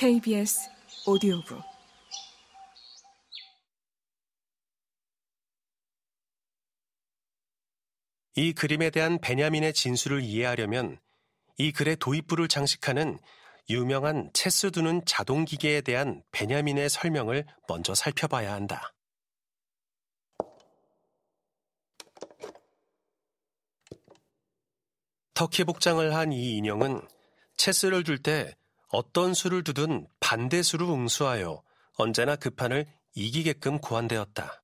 KBS 오디오북 이 그림에 대한 베냐민의 진술을 이해하려면 이 글의 도입부를 장식하는 유명한 체스 두는 자동기계에 대한 베냐민의 설명을 먼저 살펴봐야 한다. 터키 복장을 한 이 인형은 체스를 둘 때 어떤 수를 두든 반대수로 응수하여 언제나 그 판을 이기게끔 고안되었다.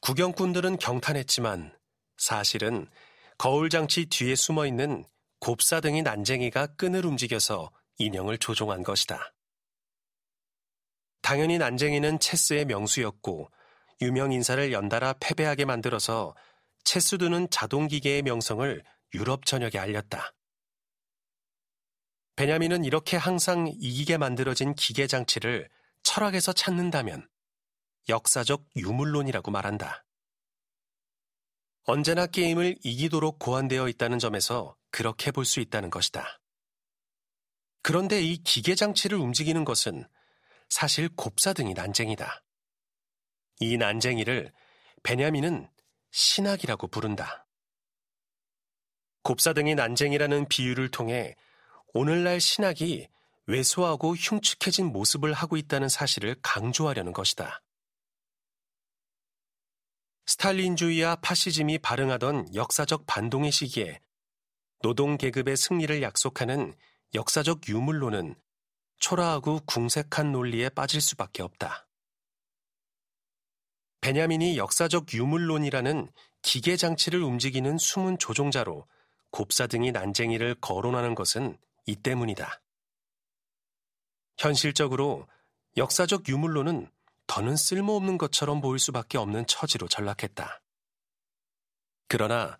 구경꾼들은 경탄했지만 사실은 거울장치 뒤에 숨어 있는 곱사등이 난쟁이가 끈을 움직여서 인형을 조종한 것이다. 당연히 난쟁이는 체스의 명수였고 유명 인사를 연달아 패배하게 만들어서 체스두는 자동기계의 명성을 유럽 전역에 알렸다. 베냐민은 이렇게 항상 이기게 만들어진 기계 장치를 철학에서 찾는다면 역사적 유물론이라고 말한다. 언제나 게임을 이기도록 고안되어 있다는 점에서 그렇게 볼 수 있다는 것이다. 그런데 이 기계 장치를 움직이는 것은 사실 곱사등이 난쟁이다. 이 난쟁이를 베냐민은 신학이라고 부른다. 곱사등이 난쟁이라는 비유를 통해 오늘날 신학이 왜소하고 흉측해진 모습을 하고 있다는 사실을 강조하려는 것이다. 스탈린주의와 파시즘이 발흥하던 역사적 반동의 시기에 노동 계급의 승리를 약속하는 역사적 유물론은 초라하고 궁색한 논리에 빠질 수밖에 없다. 베냐민이 역사적 유물론이라는 기계 장치를 움직이는 숨은 조종자로 곱사 등이 난쟁이를 거론하는 것은 이 때문이다. 현실적으로 역사적 유물론은 더는 쓸모없는 것처럼 보일 수밖에 없는 처지로 전락했다. 그러나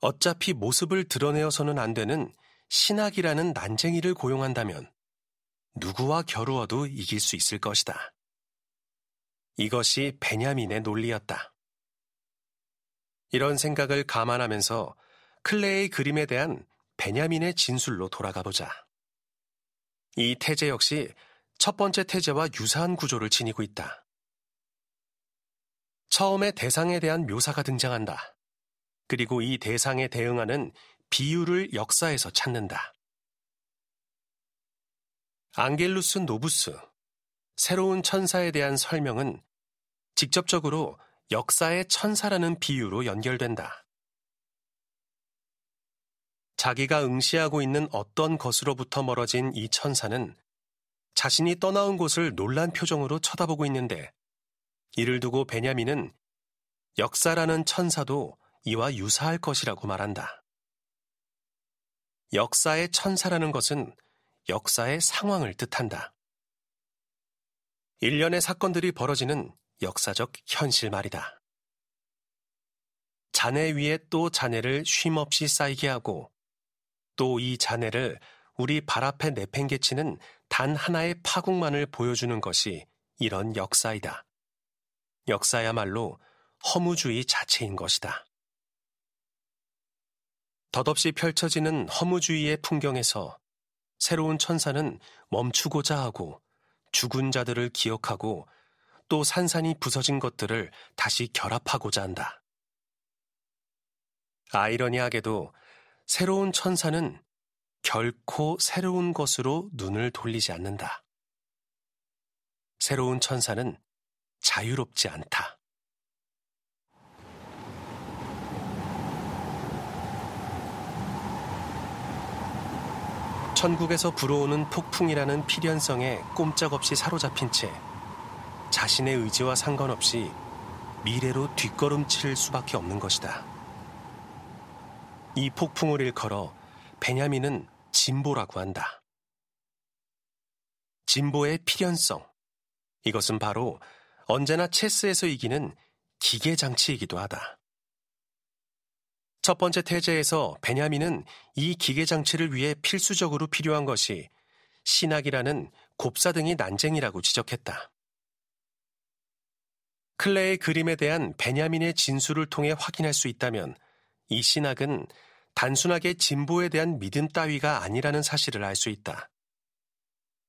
어차피 모습을 드러내어서는 안 되는 신학이라는 난쟁이를 고용한다면 누구와 겨루어도 이길 수 있을 것이다. 이것이 베냐민의 논리였다. 이런 생각을 감안하면서 클레의 그림에 대한 베냐민의 진술로 돌아가 보자. 이 태제 역시 첫 번째 태제와 유사한 구조를 지니고 있다. 처음에 대상에 대한 묘사가 등장한다. 그리고 이 대상에 대응하는 비유를 역사에서 찾는다. 앙겔루스 노부스, 새로운 천사에 대한 설명은 직접적으로 역사의 천사라는 비유로 연결된다. 자기가 응시하고 있는 어떤 것으로부터 멀어진 이 천사는 자신이 떠나온 곳을 놀란 표정으로 쳐다보고 있는데 이를 두고 베냐민은 역사라는 천사도 이와 유사할 것이라고 말한다. 역사의 천사라는 것은 역사의 상황을 뜻한다. 일련의 사건들이 벌어지는 역사적 현실 말이다. 잔해 위에 또 잔해를 쉼없이 쌓이게 하고 또 이 잔해를 우리 발 앞에 내팽개치는 단 하나의 파국만을 보여주는 것이 이런 역사이다. 역사야말로 허무주의 자체인 것이다. 덧없이 펼쳐지는 허무주의의 풍경에서 새로운 천사는 멈추고자 하고 죽은 자들을 기억하고 또 산산이 부서진 것들을 다시 결합하고자 한다. 아이러니하게도 새로운 천사는 결코 새로운 것으로 눈을 돌리지 않는다. 새로운 천사는 자유롭지 않다. 천국에서 불어오는 폭풍이라는 필연성에 꼼짝없이 사로잡힌 채 자신의 의지와 상관없이 미래로 뒷걸음칠 수밖에 없는 것이다. 이 폭풍을 일컬어 베냐민은 진보라고 한다. 진보의 필연성. 이것은 바로 언제나 체스에서 이기는 기계 장치이기도 하다. 첫 번째 태제에서 베냐민은 이 기계 장치를 위해 필수적으로 필요한 것이 신학이라는 곱사 등의 난쟁이라고 지적했다. 클레의 그림에 대한 베냐민의 진술을 통해 확인할 수 있다면 이 신학은 단순하게 진보에 대한 믿음 따위가 아니라는 사실을 알 수 있다.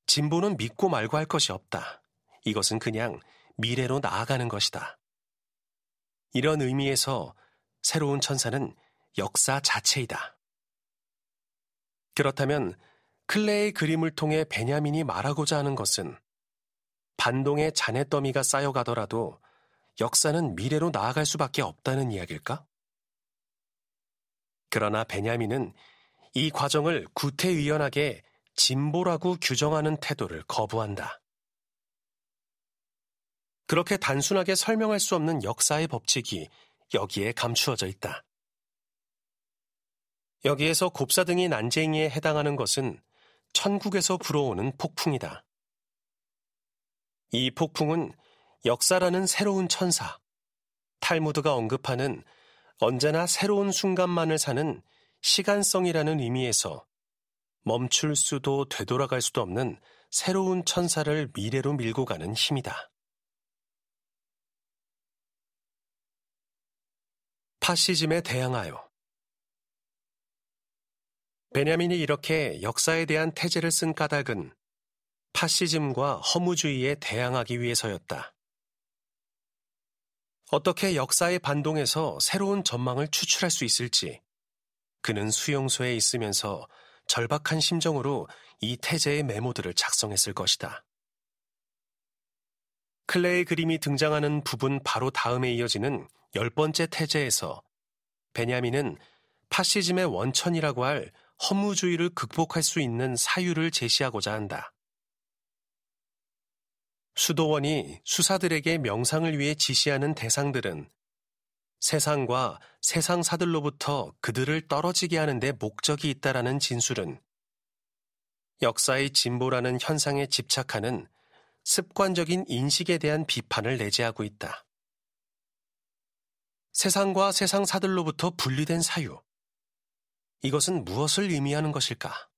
진보는 믿고 말고 할 것이 없다. 이것은 그냥 미래로 나아가는 것이다. 이런 의미에서 새로운 천사는 역사 자체이다. 그렇다면 클레의 그림을 통해 베냐민이 말하고자 하는 것은 반동의 잔해더미가 쌓여가더라도 역사는 미래로 나아갈 수밖에 없다는 이야기일까? 그러나 베냐민은 이 과정을 구태의연하게 진보라고 규정하는 태도를 거부한다. 그렇게 단순하게 설명할 수 없는 역사의 법칙이 여기에 감추어져 있다. 여기에서 곱사 등이 난쟁이에 해당하는 것은 천국에서 불어오는 폭풍이다. 이 폭풍은 역사라는 새로운 천사, 탈무드가 언급하는 언제나 새로운 순간만을 사는 시간성이라는 의미에서 멈출 수도 되돌아갈 수도 없는 새로운 천사를 미래로 밀고 가는 힘이다. 파시즘에 대항하여 베냐민이 이렇게 역사에 대한 태제를 쓴 까닭은 파시즘과 허무주의에 대항하기 위해서였다. 어떻게 역사의 반동에서 새로운 전망을 추출할 수 있을지 그는 수용소에 있으면서 절박한 심정으로 이 태제의 메모들을 작성했을 것이다. 클레의 그림이 등장하는 부분 바로 다음에 이어지는 열 번째 태제에서 베냐민은 파시즘의 원천이라고 할 허무주의를 극복할 수 있는 사유를 제시하고자 한다. 수도원이 수사들에게 명상을 위해 지시하는 대상들은 세상과 세상사들로부터 그들을 떨어지게 하는데 목적이 있다라는 진술은 역사의 진보라는 현상에 집착하는 습관적인 인식에 대한 비판을 내재하고 있다. 세상과 세상사들로부터 분리된 사유. 이것은 무엇을 의미하는 것일까?